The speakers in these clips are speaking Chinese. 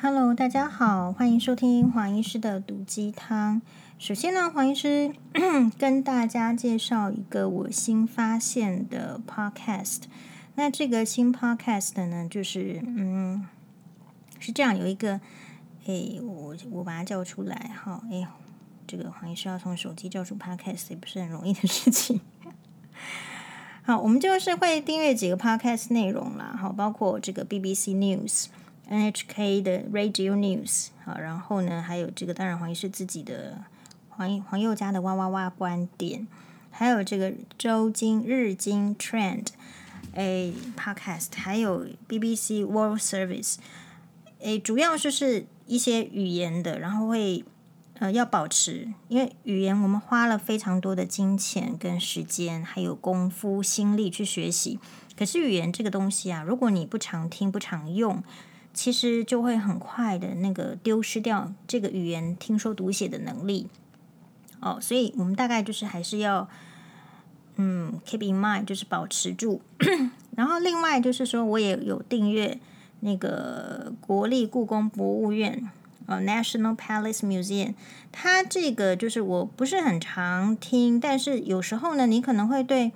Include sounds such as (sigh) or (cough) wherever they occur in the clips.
Hello，大家好，欢迎收听黄医师的毒鸡汤。首先呢，黄医师 (clears throat) 跟大家介绍一个我新发现的 Podcast。那这个新 Podcast 呢，就是嗯，是这样，有一个，诶，我我把它叫出来哈，哎，这个黄医师要从手机叫出 Podcast 也不是很容易的事情。好，我们就是会订阅几个 Podcast 内容啦，好，包括这个 BBC News。NHK 的 Radio News 好，然后呢，还有这个，当然黄医师自己的黄黄宥嘉的哇哇哇观点，还有这个周经日经 Trend 诶 Podcast，还有 BBC World Service 诶，主要就是一些语言的，然后会呃要保持，因为语言我们花了非常多的金钱跟时间，还有功夫心力去学习，可是语言这个东西啊，如果你不常听不常用。其实就会很快的那个丢失掉这个语言听说读写的能力哦，所以我们大概就是还是要嗯 keep in mind，就是保持住。然后另外就是说，我也有订阅那个国立故宫博物院呃 National Palace Museum，它这个就是我不是很常听，但是有时候呢，你可能会对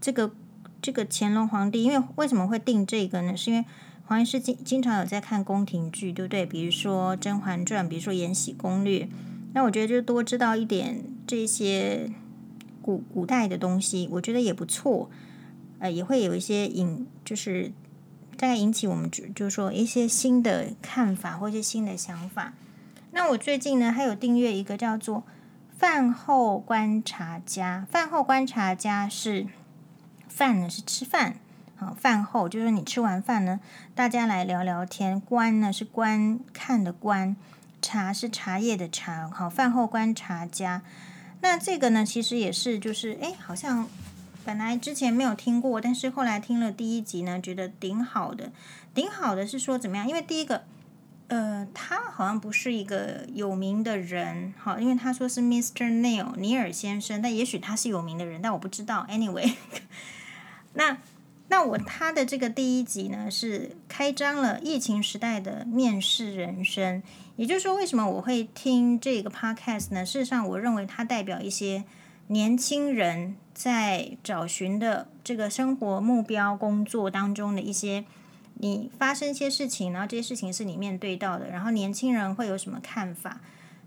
这个这个乾隆皇帝，因为为什么会订这个呢？是因为黄医师经经常有在看宫廷剧，对不对？比如说《甄嬛传》，比如说《延禧攻略》。那我觉得就多知道一点这些古古代的东西，我觉得也不错。呃，也会有一些引，就是大概引起我们就就是说一些新的看法或一些新的想法。那我最近呢，还有订阅一个叫做“饭后观察家”。饭后观察家是饭呢是吃饭。好，饭后就是你吃完饭呢，大家来聊聊天。观呢是观看的观，茶是茶叶的茶。好，饭后观察家。那这个呢，其实也是就是，哎，好像本来之前没有听过，但是后来听了第一集呢，觉得顶好的。顶好的是说怎么样？因为第一个，呃，他好像不是一个有名的人，好，因为他说是 Mr. Neil 尼尔先生，但也许他是有名的人，但我不知道。Anyway，(laughs) 那。那我他的这个第一集呢，是开张了疫情时代的面试人生，也就是说，为什么我会听这个 podcast 呢？事实上，我认为它代表一些年轻人在找寻的这个生活目标、工作当中的一些，你发生一些事情，然后这些事情是你面对到的，然后年轻人会有什么看法？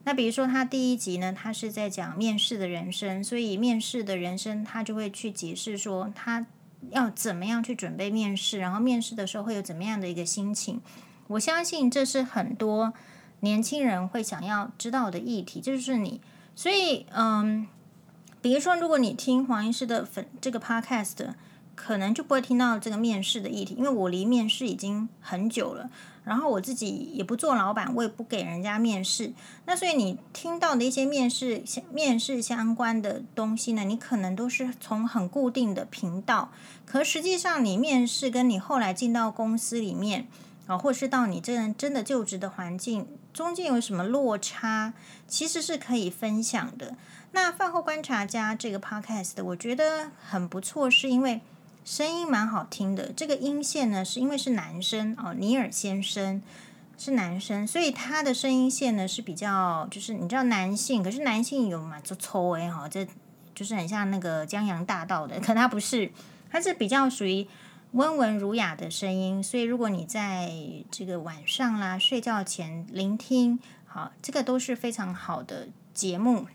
那比如说，他第一集呢，他是在讲面试的人生，所以面试的人生，他就会去解释说他。要怎么样去准备面试？然后面试的时候会有怎么样的一个心情？我相信这是很多年轻人会想要知道的议题。就是你，所以嗯，比如说，如果你听黄医师的粉这个 podcast，可能就不会听到这个面试的议题，因为我离面试已经很久了。然后我自己也不做老板，我也不给人家面试。那所以你听到的一些面试面试相关的东西呢，你可能都是从很固定的频道。可实际上，你面试跟你后来进到公司里面啊，或是到你真真的就职的环境中间有什么落差，其实是可以分享的。那饭后观察家这个 podcast 我觉得很不错，是因为。声音蛮好听的，这个音线呢，是因为是男生哦，尼尔先生是男生，所以他的声音线呢是比较，就是你知道男性，可是男性有嘛就粗哎哈，这就是很像那个江洋大盗的，可他不是，他是比较属于温文儒雅的声音，所以如果你在这个晚上啦睡觉前聆听，好，这个都是非常好的节目，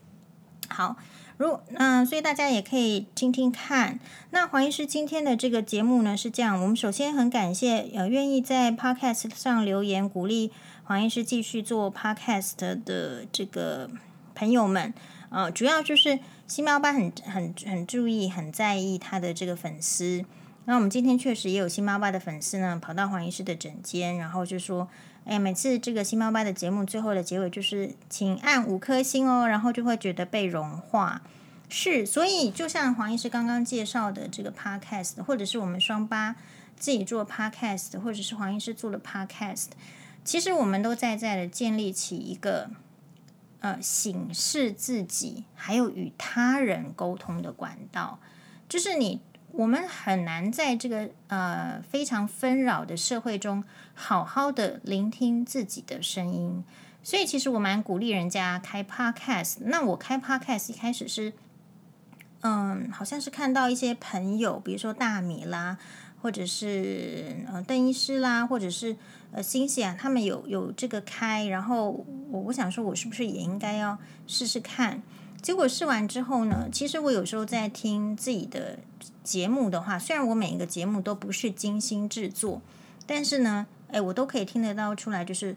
好。如嗯、所以大家也可以听听看。那黄医师今天的这个节目呢是这样，我们首先很感谢呃愿意在 Podcast 上留言鼓励黄医师继续做 Podcast 的这个朋友们，呃，主要就是新猫爸很很很注意很在意他的这个粉丝。那我们今天确实也有新猫爸的粉丝呢，跑到黄医师的诊间，然后就说。哎，每次这个新猫爸的节目最后的结尾就是请按五颗星哦，然后就会觉得被融化。是，所以就像黄医师刚刚介绍的这个 podcast，或者是我们双八自己做 podcast，或者是黄医师做的 podcast，其实我们都在在的建立起一个呃省视自己，还有与他人沟通的管道，就是你我们很难在这个呃非常纷扰的社会中，好好的聆听自己的声音。所以，其实我蛮鼓励人家开 podcast。那我开 podcast 一开始是，嗯，好像是看到一些朋友，比如说大米啦，或者是呃邓医师啦，或者是呃星星啊，他们有有这个开，然后我我想说，我是不是也应该要试试看？结果试完之后呢，其实我有时候在听自己的节目的话，虽然我每一个节目都不是精心制作，但是呢，哎，我都可以听得到出来，就是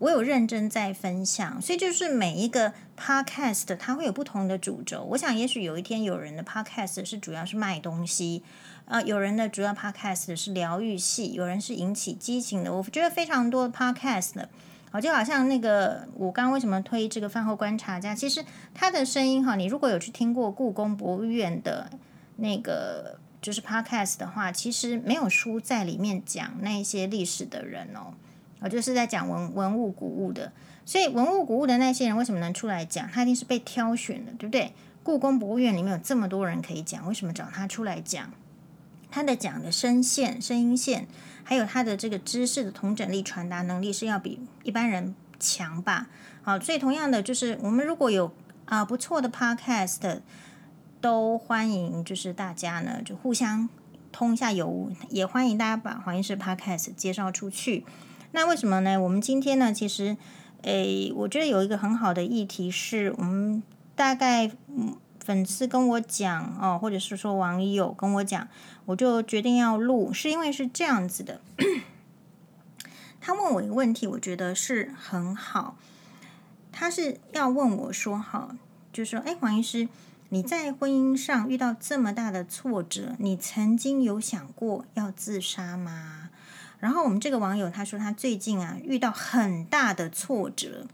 我有认真在分享。所以就是每一个 podcast 它会有不同的主轴。我想，也许有一天有人的 podcast 是主要是卖东西，啊、呃，有人的主要 podcast 是疗愈系，有人是引起激情的。我觉得非常多的 podcast。好，就好像那个我刚刚为什么推这个饭后观察家？其实他的声音哈，你如果有去听过故宫博物院的那个就是 podcast 的话，其实没有书在里面讲那些历史的人哦，我就是在讲文文物古物的。所以文物古物的那些人为什么能出来讲？他一定是被挑选的，对不对？故宫博物院里面有这么多人可以讲，为什么找他出来讲？他的讲的声线、声音线。还有他的这个知识的同整力、传达能力是要比一般人强吧？好，所以同样的，就是我们如果有啊、不错的 podcast，都欢迎，就是大家呢就互相通一下有，也欢迎大家把黄医师 podcast 介绍出去。那为什么呢？我们今天呢，其实诶，我觉得有一个很好的议题是我们大概嗯。粉丝跟我讲哦，或者是说网友跟我讲，我就决定要录，是因为是这样子的。他问我一个问题，我觉得是很好。他是要问我说：“哈，就说，哎，黄医师，你在婚姻上遇到这么大的挫折，你曾经有想过要自杀吗？”然后我们这个网友他说，他最近啊遇到很大的挫折，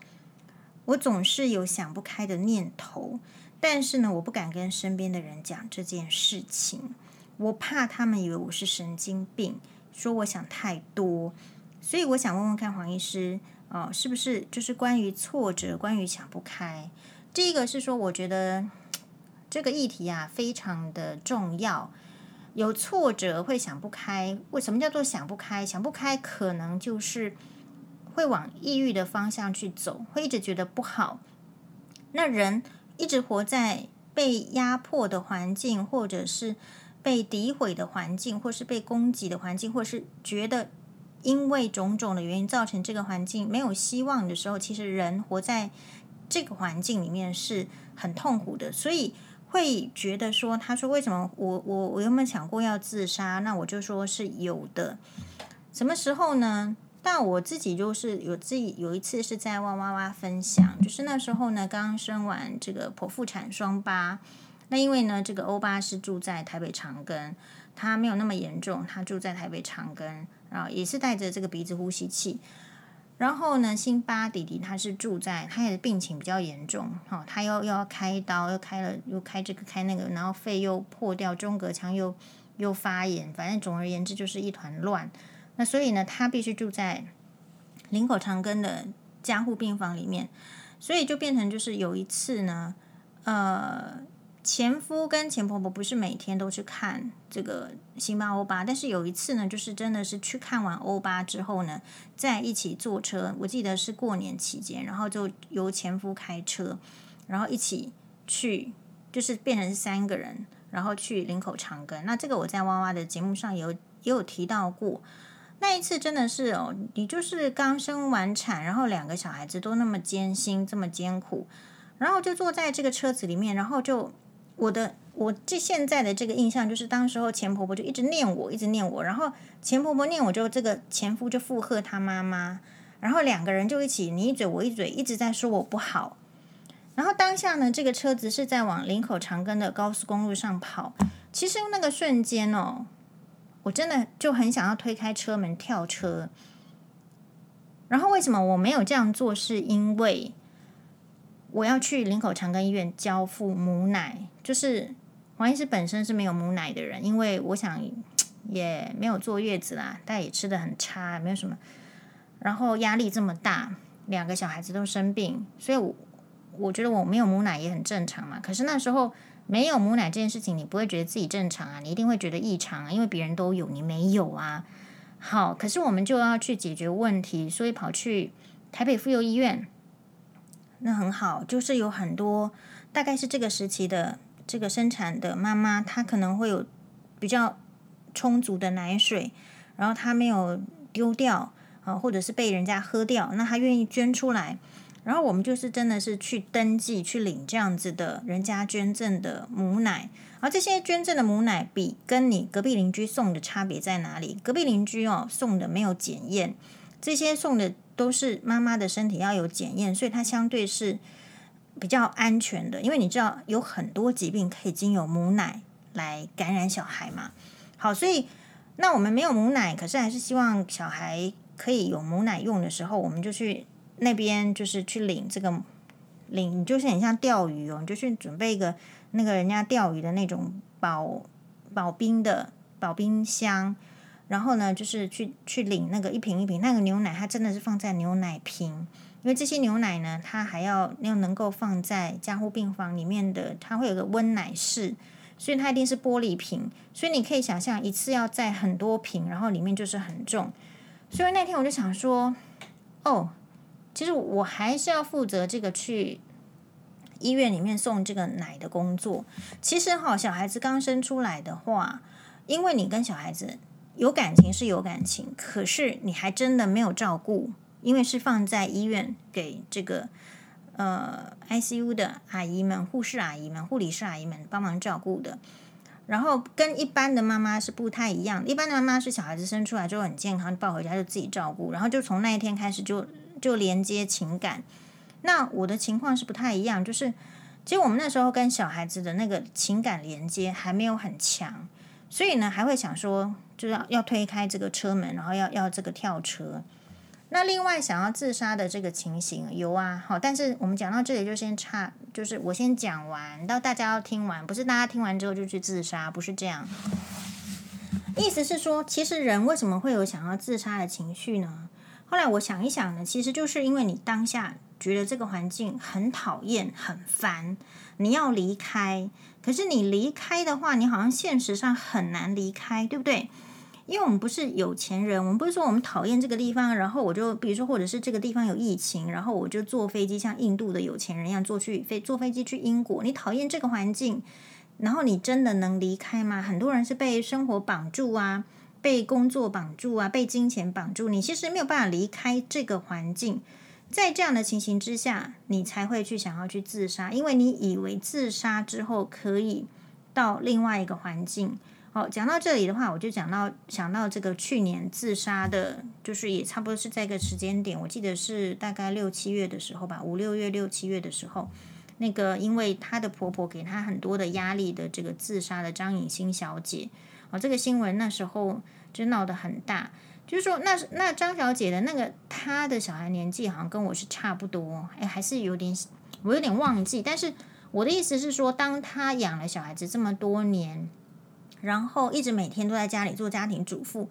我总是有想不开的念头。但是呢，我不敢跟身边的人讲这件事情，我怕他们以为我是神经病，说我想太多。所以我想问问看黄医师，哦，是不是就是关于挫折，关于想不开？这个是说，我觉得这个议题啊非常的重要。有挫折会想不开，为什么叫做想不开？想不开可能就是会往抑郁的方向去走，会一直觉得不好。那人。一直活在被压迫的环境，或者是被诋毁的环境，或是被攻击的环境，或是觉得因为种种的原因造成这个环境没有希望的时候，其实人活在这个环境里面是很痛苦的，所以会觉得说，他说为什么我我我有没有想过要自杀？那我就说是有的，什么时候呢？但我自己就是有自己有一次是在哇哇哇分享，就是那时候呢，刚生完这个剖腹产双八，那因为呢，这个欧巴是住在台北长庚，他没有那么严重，他住在台北长庚，然后也是带着这个鼻子呼吸器，然后呢，辛巴弟弟他是住在，他也是病情比较严重，哈，他又又要开刀，又开了又开这个开那个，然后肺又破掉，中隔腔又又发炎，反正总而言之就是一团乱。那所以呢，他必须住在林口长庚的加护病房里面，所以就变成就是有一次呢，呃，前夫跟前婆婆不是每天都去看这个辛巴欧巴，但是有一次呢，就是真的是去看完欧巴之后呢，在一起坐车，我记得是过年期间，然后就由前夫开车，然后一起去，就是变成三个人，然后去林口长庚。那这个我在娃娃的节目上有也有提到过。那一次真的是哦，你就是刚生完产，然后两个小孩子都那么艰辛，这么艰苦，然后就坐在这个车子里面，然后就我的我这现在的这个印象就是，当时候前婆婆就一直念我，一直念我，然后前婆婆念我之后，这个前夫就附和他妈妈，然后两个人就一起你一嘴我一嘴，一直在说我不好。然后当下呢，这个车子是在往林口长庚的高速公路上跑，其实那个瞬间哦。我真的就很想要推开车门跳车，然后为什么我没有这样做？是因为我要去林口长庚医院交付母奶，就是黄医师本身是没有母奶的人，因为我想也没有坐月子啦，但也吃得很差，没有什么，然后压力这么大，两个小孩子都生病，所以我我觉得我没有母奶也很正常嘛。可是那时候没有母奶这件事情，你不会觉得自己正常啊，你一定会觉得异常啊，因为别人都有，你没有啊。好，可是我们就要去解决问题，所以跑去台北妇幼医院。那很好，就是有很多大概是这个时期的这个生产的妈妈，她可能会有比较充足的奶水，然后她没有丢掉啊，或者是被人家喝掉，那她愿意捐出来，然后我们就是真的是去登记去领这样子的人家捐赠的母奶，而这些捐赠的母奶比跟你隔壁邻居送的差别在哪里？隔壁邻居哦送的没有检验，这些送的。都是妈妈的身体要有检验，所以它相对是比较安全的。因为你知道有很多疾病可以经由母奶来感染小孩嘛。好，所以那我们没有母奶，可是还是希望小孩可以有母奶用的时候，我们就去那边就是去领这个领，就是很像钓鱼哦，你就去准备一个那个人家钓鱼的那种保保冰的保冰箱。然后呢，就是去去领那个一瓶一瓶那个牛奶，它真的是放在牛奶瓶，因为这些牛奶呢，它还要要能够放在加护病房里面的，它会有个温奶室，所以它一定是玻璃瓶，所以你可以想象一次要载很多瓶，然后里面就是很重，所以那天我就想说，哦，其实我还是要负责这个去医院里面送这个奶的工作。其实哈，小孩子刚生出来的话，因为你跟小孩子。有感情是有感情，可是你还真的没有照顾，因为是放在医院给这个呃 ICU 的阿姨们、护士阿姨们、护理师阿姨们帮忙照顾的。然后跟一般的妈妈是不太一样，一般的妈妈是小孩子生出来之后很健康，抱回家就自己照顾，然后就从那一天开始就就连接情感。那我的情况是不太一样，就是其实我们那时候跟小孩子的那个情感连接还没有很强，所以呢还会想说。就要要推开这个车门，然后要要这个跳车。那另外想要自杀的这个情形有啊，好，但是我们讲到这里就先差，就是我先讲完，到大家要听完，不是大家听完之后就去自杀，不是这样。意思是说，其实人为什么会有想要自杀的情绪呢？后来我想一想呢，其实就是因为你当下觉得这个环境很讨厌、很烦，你要离开。可是你离开的话，你好像现实上很难离开，对不对？因为我们不是有钱人，我们不是说我们讨厌这个地方，然后我就比如说，或者是这个地方有疫情，然后我就坐飞机像印度的有钱人一样坐去飞坐飞机去英国。你讨厌这个环境，然后你真的能离开吗？很多人是被生活绑住啊，被工作绑住啊，被金钱绑住，你其实没有办法离开这个环境。在这样的情形之下，你才会去想要去自杀，因为你以为自杀之后可以到另外一个环境。好，讲到这里的话，我就讲到想到这个去年自杀的，就是也差不多是在一个时间点，我记得是大概六七月的时候吧，五六月六七月的时候，那个因为她的婆婆给她很多的压力的这个自杀的张颖欣小姐，哦，这个新闻那时候就闹得很大，就是说那那张小姐的那个她的小孩年纪好像跟我是差不多，哎，还是有点我有点忘记，但是我的意思是说，当她养了小孩子这么多年。然后一直每天都在家里做家庭主妇，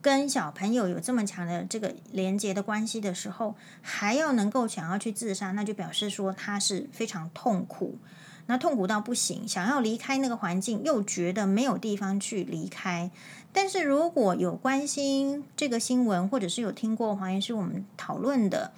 跟小朋友有这么强的这个连接的关系的时候，还要能够想要去自杀，那就表示说他是非常痛苦，那痛苦到不行，想要离开那个环境，又觉得没有地方去离开。但是如果有关心这个新闻，或者是有听过黄医师我们讨论的。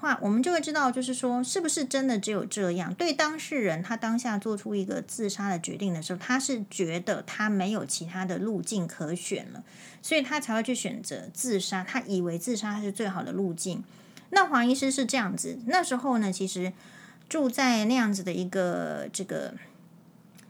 话我们就会知道，就是说，是不是真的只有这样？对当事人，他当下做出一个自杀的决定的时候，他是觉得他没有其他的路径可选了，所以他才会去选择自杀。他以为自杀是最好的路径。那黄医师是这样子，那时候呢，其实住在那样子的一个这个。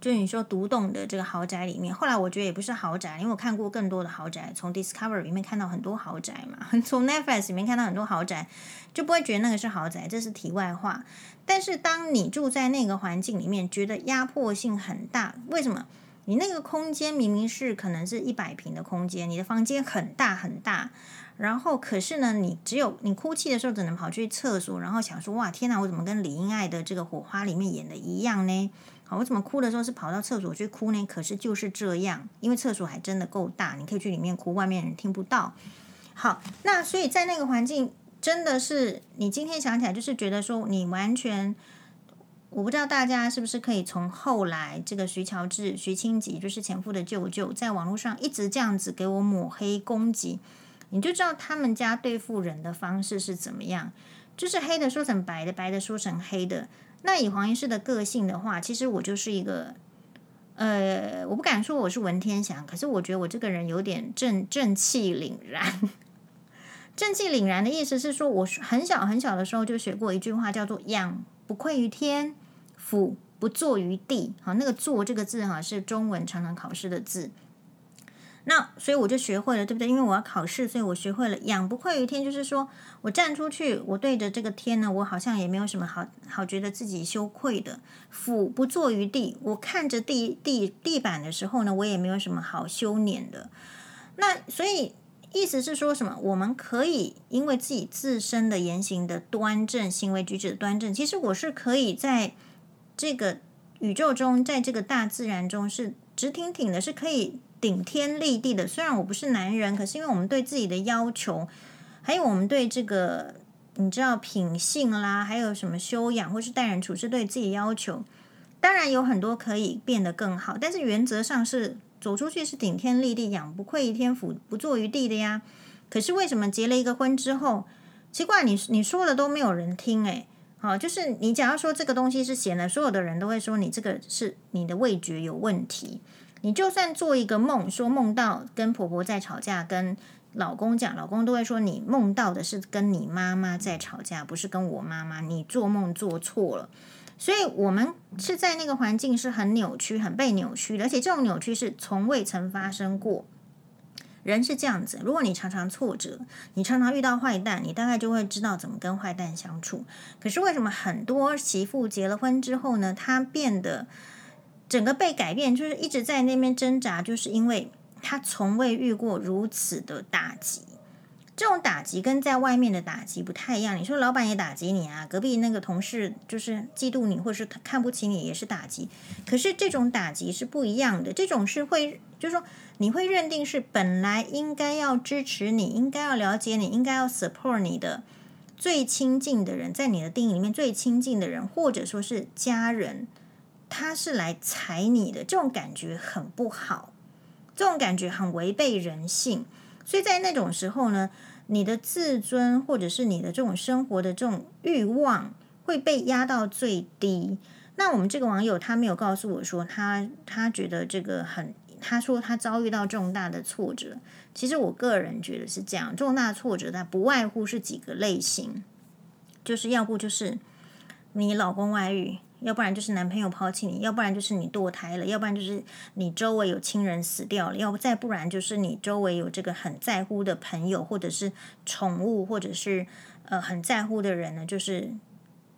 就你说独栋的这个豪宅里面，后来我觉得也不是豪宅，因为我看过更多的豪宅，从 Discover 里面看到很多豪宅嘛，(laughs) 从 Netflix 里面看到很多豪宅，就不会觉得那个是豪宅，这是题外话。但是当你住在那个环境里面，觉得压迫性很大，为什么？你那个空间明明是可能是一百平的空间，你的房间很大很大，然后可是呢，你只有你哭泣的时候只能跑去厕所，然后想说哇，天哪，我怎么跟李英爱的这个火花里面演的一样呢？好我怎么哭的时候是跑到厕所去哭呢？可是就是这样，因为厕所还真的够大，你可以去里面哭，外面人听不到。好，那所以在那个环境，真的是你今天想起来，就是觉得说你完全我不知道大家是不是可以从后来这个徐乔治、徐清吉，就是前夫的舅舅，在网络上一直这样子给我抹黑攻击，你就知道他们家对付人的方式是怎么样，就是黑的说成白的，白的说成黑的。那以黄医师的个性的话，其实我就是一个，呃，我不敢说我是文天祥，可是我觉得我这个人有点正正气凛然。正气凛然的意思是说，我很小很小的时候就学过一句话，叫做“仰不愧于天”。俯不怍于地，好，那个“怍”这个字哈是中文常常考试的字。那所以我就学会了，对不对？因为我要考试，所以我学会了“仰不愧于天”，就是说我站出去，我对着这个天呢，我好像也没有什么好好觉得自己羞愧的。俯不怍于地，我看着地地地板的时候呢，我也没有什么好羞赧的。那所以意思是说什么？我们可以因为自己自身的言行的端正，行为举止的端正，其实我是可以在。这个宇宙中，在这个大自然中是直挺挺的，是可以顶天立地的。虽然我不是男人，可是因为我们对自己的要求，还有我们对这个你知道品性啦，还有什么修养，或是待人处事对自己要求，当然有很多可以变得更好。但是原则上是走出去是顶天立地，仰不愧于天，俯不怍于地的呀。可是为什么结了一个婚之后，奇怪，你你说的都没有人听诶。好，就是你假如说这个东西是咸的，所有的人都会说你这个是你的味觉有问题。你就算做一个梦，说梦到跟婆婆在吵架，跟老公讲，老公都会说你梦到的是跟你妈妈在吵架，不是跟我妈妈。你做梦做错了，所以我们是在那个环境是很扭曲、很被扭曲，而且这种扭曲是从未曾发生过。人是这样子，如果你常常挫折，你常常遇到坏蛋，你大概就会知道怎么跟坏蛋相处。可是为什么很多媳妇结了婚之后呢，她变得整个被改变，就是一直在那边挣扎，就是因为她从未遇过如此的打击。这种打击跟在外面的打击不太一样。你说老板也打击你啊，隔壁那个同事就是嫉妒你，或者是看不起你，也是打击。可是这种打击是不一样的，这种是会，就是说你会认定是本来应该要支持你，应该要了解你，应该要 support 你的最亲近的人，在你的定义里面最亲近的人，或者说是家人，他是来踩你的，这种感觉很不好，这种感觉很违背人性。所以在那种时候呢，你的自尊或者是你的这种生活的这种欲望会被压到最低。那我们这个网友他没有告诉我说他他觉得这个很，他说他遭遇到重大的挫折。其实我个人觉得是这样，重大挫折它不外乎是几个类型，就是要不就是你老公外遇。要不然就是男朋友抛弃你，要不然就是你堕胎了，要不然就是你周围有亲人死掉了，要不再不然就是你周围有这个很在乎的朋友，或者是宠物，或者是呃很在乎的人呢，就是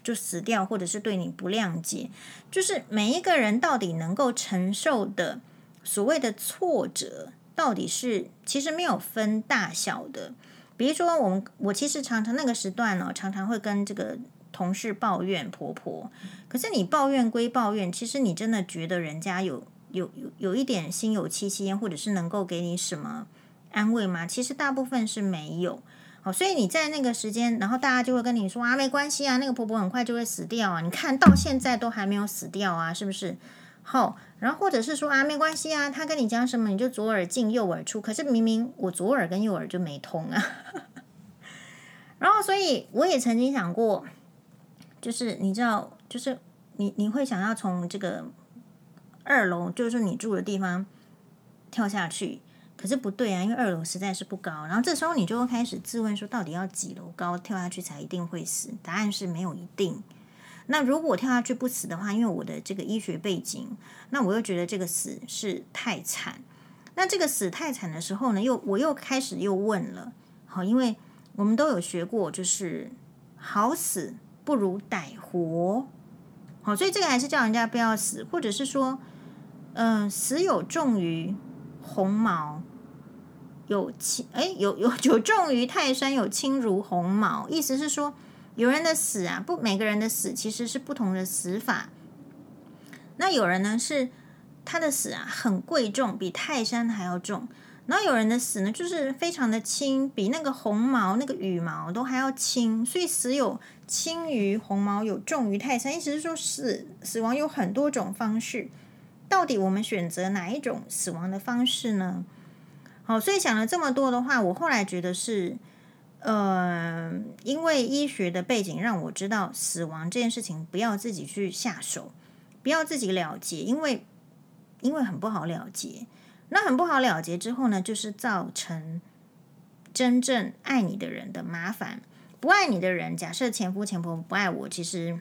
就死掉，或者是对你不谅解。就是每一个人到底能够承受的所谓的挫折，到底是其实没有分大小的。比如说，我们我其实常常那个时段呢，常常会跟这个。同事抱怨婆婆，可是你抱怨归抱怨，其实你真的觉得人家有有有有一点心有戚戚，或者是能够给你什么安慰吗？其实大部分是没有。好，所以你在那个时间，然后大家就会跟你说啊，没关系啊，那个婆婆很快就会死掉啊，你看到现在都还没有死掉啊，是不是？好，然后或者是说啊，没关系啊，他跟你讲什么你就左耳进右耳出，可是明明我左耳跟右耳就没通啊。(laughs) 然后，所以我也曾经想过。就是你知道，就是你你会想要从这个二楼，就是你住的地方跳下去，可是不对啊，因为二楼实在是不高。然后这时候你就会开始自问说，到底要几楼高跳下去才一定会死？答案是没有一定。那如果跳下去不死的话，因为我的这个医学背景，那我又觉得这个死是太惨。那这个死太惨的时候呢，又我又开始又问了，好，因为我们都有学过，就是好死。不如歹活，好，所以这个还是叫人家不要死，或者是说，嗯、死有重于鸿毛，有轻哎，有有有重于泰山，有轻如鸿毛。意思是说，有人的死啊，不，每个人的死其实是不同的死法。那有人呢，是他的死啊很贵重，比泰山还要重。然后有人的死呢，就是非常的轻，比那个红毛、那个羽毛都还要轻，所以死有轻于红毛，有重于泰山。意思是说死死亡有很多种方式，到底我们选择哪一种死亡的方式呢？好，所以想了这么多的话，我后来觉得是，呃，因为医学的背景让我知道死亡这件事情不要自己去下手，不要自己了结，因为因为很不好了结。那很不好了结之后呢，就是造成真正爱你的人的麻烦。不爱你的人，假设前夫前婆不爱我，其实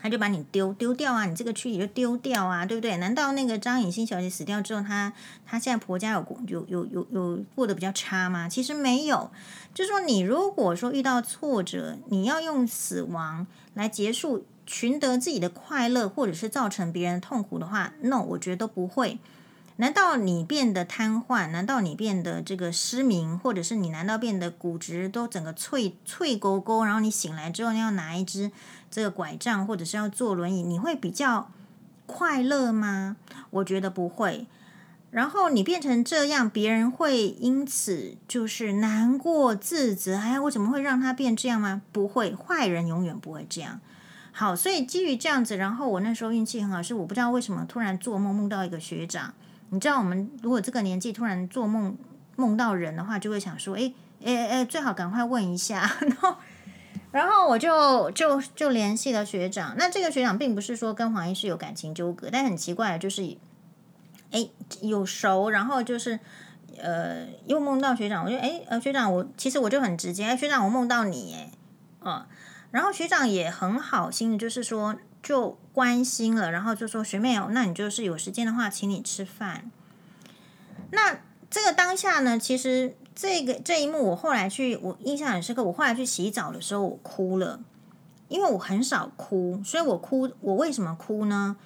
他就把你丢丢掉啊，你这个躯体就丢掉啊，对不对？难道那个张颖欣小姐死掉之后，她她现在婆家有有有有有过得比较差吗？其实没有。就说，你如果说遇到挫折，你要用死亡来结束，寻得自己的快乐，或者是造成别人痛苦的话，no，我觉得都不会。难道你变得瘫痪？难道你变得这个失明？或者是你难道变得骨质都整个脆脆勾勾？然后你醒来之后，你要拿一支这个拐杖，或者是要坐轮椅，你会比较快乐吗？我觉得不会。然后你变成这样，别人会因此就是难过自责。哎，我怎么会让他变这样吗？不会，坏人永远不会这样。好，所以基于这样子，然后我那时候运气很好，是我不知道为什么突然做梦梦到一个学长。你知道，我们如果这个年纪突然做梦梦到人的话，就会想说：哎哎哎，最好赶快问一下。(laughs) 然后，然后我就就就联系了学长。那这个学长并不是说跟黄医师有感情纠葛，但很奇怪就是，哎，有熟，然后就是呃，又梦到学长。我就哎呃，学长，我其实我就很直接，哎，学长，我梦到你，哎，嗯，然后学长也很好心，就是说。就关心了，然后就说学妹，那你就是有时间的话，请你吃饭。那这个当下呢，其实这个这一幕，我后来去，我印象很深刻。我后来去洗澡的时候，我哭了，因为我很少哭，所以我哭。我为什么哭呢？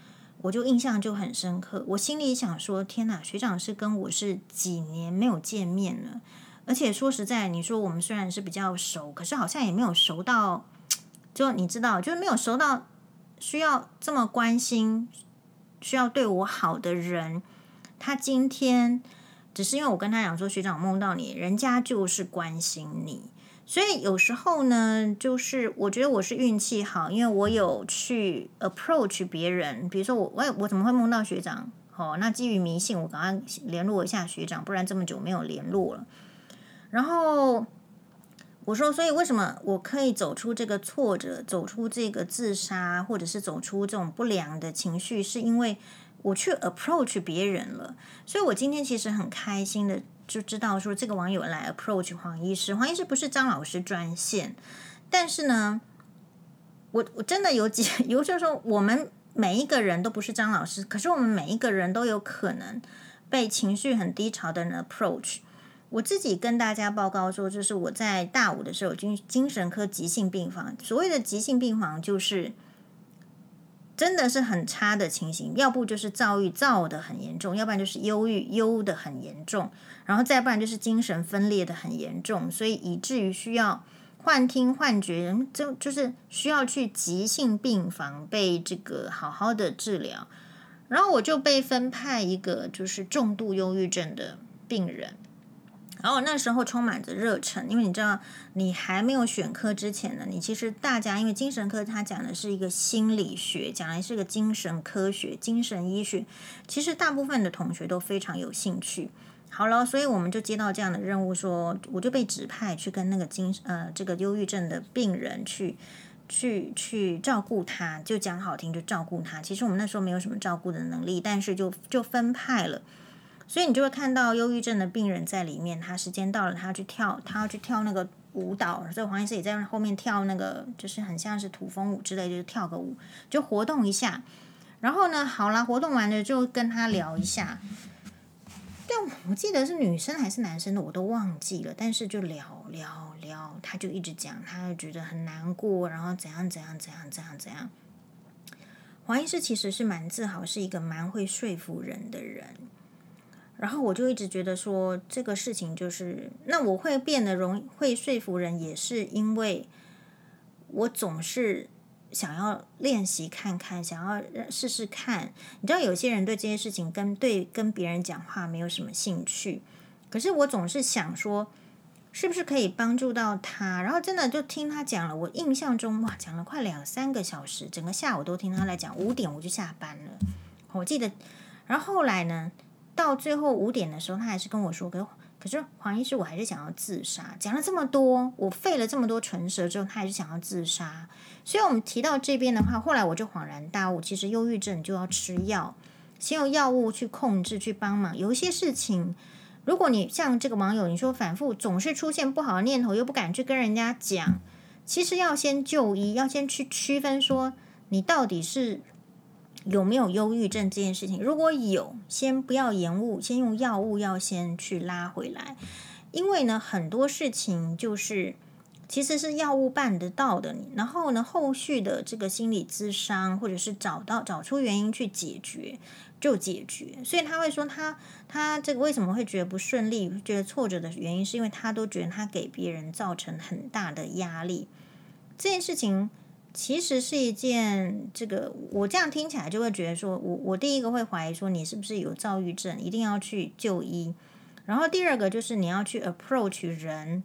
我就印象就很深刻。我心里想说：天哪，学长是跟我是几年没有见面了，而且说实在，你说我们虽然是比较熟，可是好像也没有熟到，就你知道，就是没有熟到。需要这么关心，需要对我好的人，他今天只是因为我跟他讲说，学长，梦到你，人家就是关心你。所以有时候呢，就是我觉得我是运气好，因为我有去 approach 别人，比如说我我我怎么会梦到学长？哦，那基于迷信，我赶快联络一下学长，不然这么久没有联络了。然后。我说，所以为什么我可以走出这个挫折，走出这个自杀，或者是走出这种不良的情绪，是因为我去 approach 别人了。所以我今天其实很开心的就知道说，这个网友来 approach 黄医师，黄医师不是张老师专线，但是呢，我我真的有几，(laughs) 有就是说，我们每一个人都不是张老师，可是我们每一个人都有可能被情绪很低潮的人 approach。我自己跟大家报告说，就是我在大五的时候，精精神科急性病房。所谓的急性病房，就是真的是很差的情形，要不就是躁郁躁得很严重，要不然就是忧郁忧得很严重，然后再不然就是精神分裂得很严重，所以以至于需要幻听幻觉，就就是需要去急性病房被这个好好的治疗。然后我就被分派一个就是重度忧郁症的病人。然后那时候充满着热忱，因为你知道，你还没有选科之前呢，你其实大家因为精神科它讲的是一个心理学，讲的是一个精神科学、精神医学，其实大部分的同学都非常有兴趣。好了，所以我们就接到这样的任务说，我就被指派去跟那个精呃这个忧郁症的病人去去去照顾他，就讲好听就照顾他。其实我们那时候没有什么照顾的能力，但是就就分派了。所以你就会看到忧郁症的病人在里面，他时间到了，他要去跳，他要去跳那个舞蹈。所以黄医师也在后面跳那个，就是很像是土风舞之类，就是跳个舞，就活动一下。然后呢，好啦，活动完了就跟他聊一下。但我记得是女生还是男生的，我都忘记了。但是就聊聊聊，他就一直讲，他就觉得很难过，然后怎样怎样怎样怎样怎样。黄医师其实是蛮自豪，是一个蛮会说服人的人。然后我就一直觉得说，这个事情就是，那我会变得容易会说服人，也是因为我总是想要练习看看，想要试试看。你知道，有些人对这些事情跟对跟别人讲话没有什么兴趣，可是我总是想说，是不是可以帮助到他？然后真的就听他讲了，我印象中哇，讲了快两三个小时，整个下午都听他来讲。五点我就下班了，我记得。然后后来呢，到最后五点的时候，他还是跟我说：“可可是黄医师，我还是想要自杀。”讲了这么多，我费了这么多唇舌之后，他还是想要自杀。所以，我们提到这边的话，后来我就恍然大悟，其实忧郁症就要吃药，先用药物去控制，去帮忙。有一些事情，如果你像这个网友，你说反复总是出现不好的念头，又不敢去跟人家讲，其实要先就医，要先去区分说你到底是有没有忧郁症这件事情。如果有，先不要延误，先用药物要先去拉回来，因为呢，很多事情就是。其实是药物办得到的，然后呢，后续的这个心理咨商，或者是找到找出原因去解决，就解决。所以他会说他他这个为什么会觉得不顺利，觉得挫折的原因，是因为他都觉得他给别人造成很大的压力。这件事情其实是一件这个，我这样听起来就会觉得说，我我第一个会怀疑说你是不是有躁郁症，一定要去就医。然后第二个就是你要去 approach 人。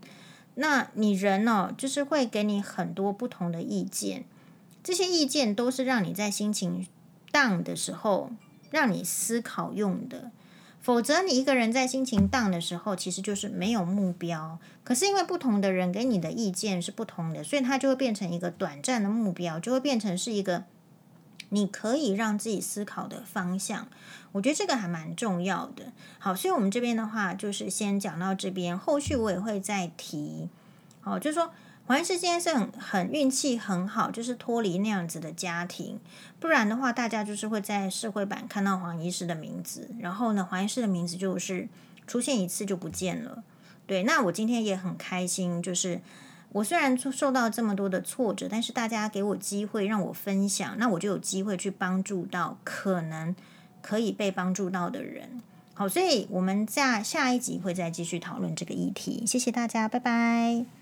那你人呢、哦，就是会给你很多不同的意见，这些意见都是让你在心情 down 的时候，让你思考用的。否则，你一个人在心情 down 的时候，其实就是没有目标。可是因为不同的人给你的意见是不同的，所以它就会变成一个短暂的目标，就会变成是一个。你可以让自己思考的方向，我觉得这个还蛮重要的。好，所以我们这边的话就是先讲到这边，后续我也会再提。好，就是说黄医师今天是很很运气很好，就是脱离那样子的家庭，不然的话大家就是会在社会版看到黄医师的名字，然后呢，黄医师的名字就是出现一次就不见了。对，那我今天也很开心，就是。我虽然受到这么多的挫折，但是大家给我机会让我分享，那我就有机会去帮助到可能可以被帮助到的人。好，所以我们在下一集会再继续讨论这个议题。谢谢大家，拜拜。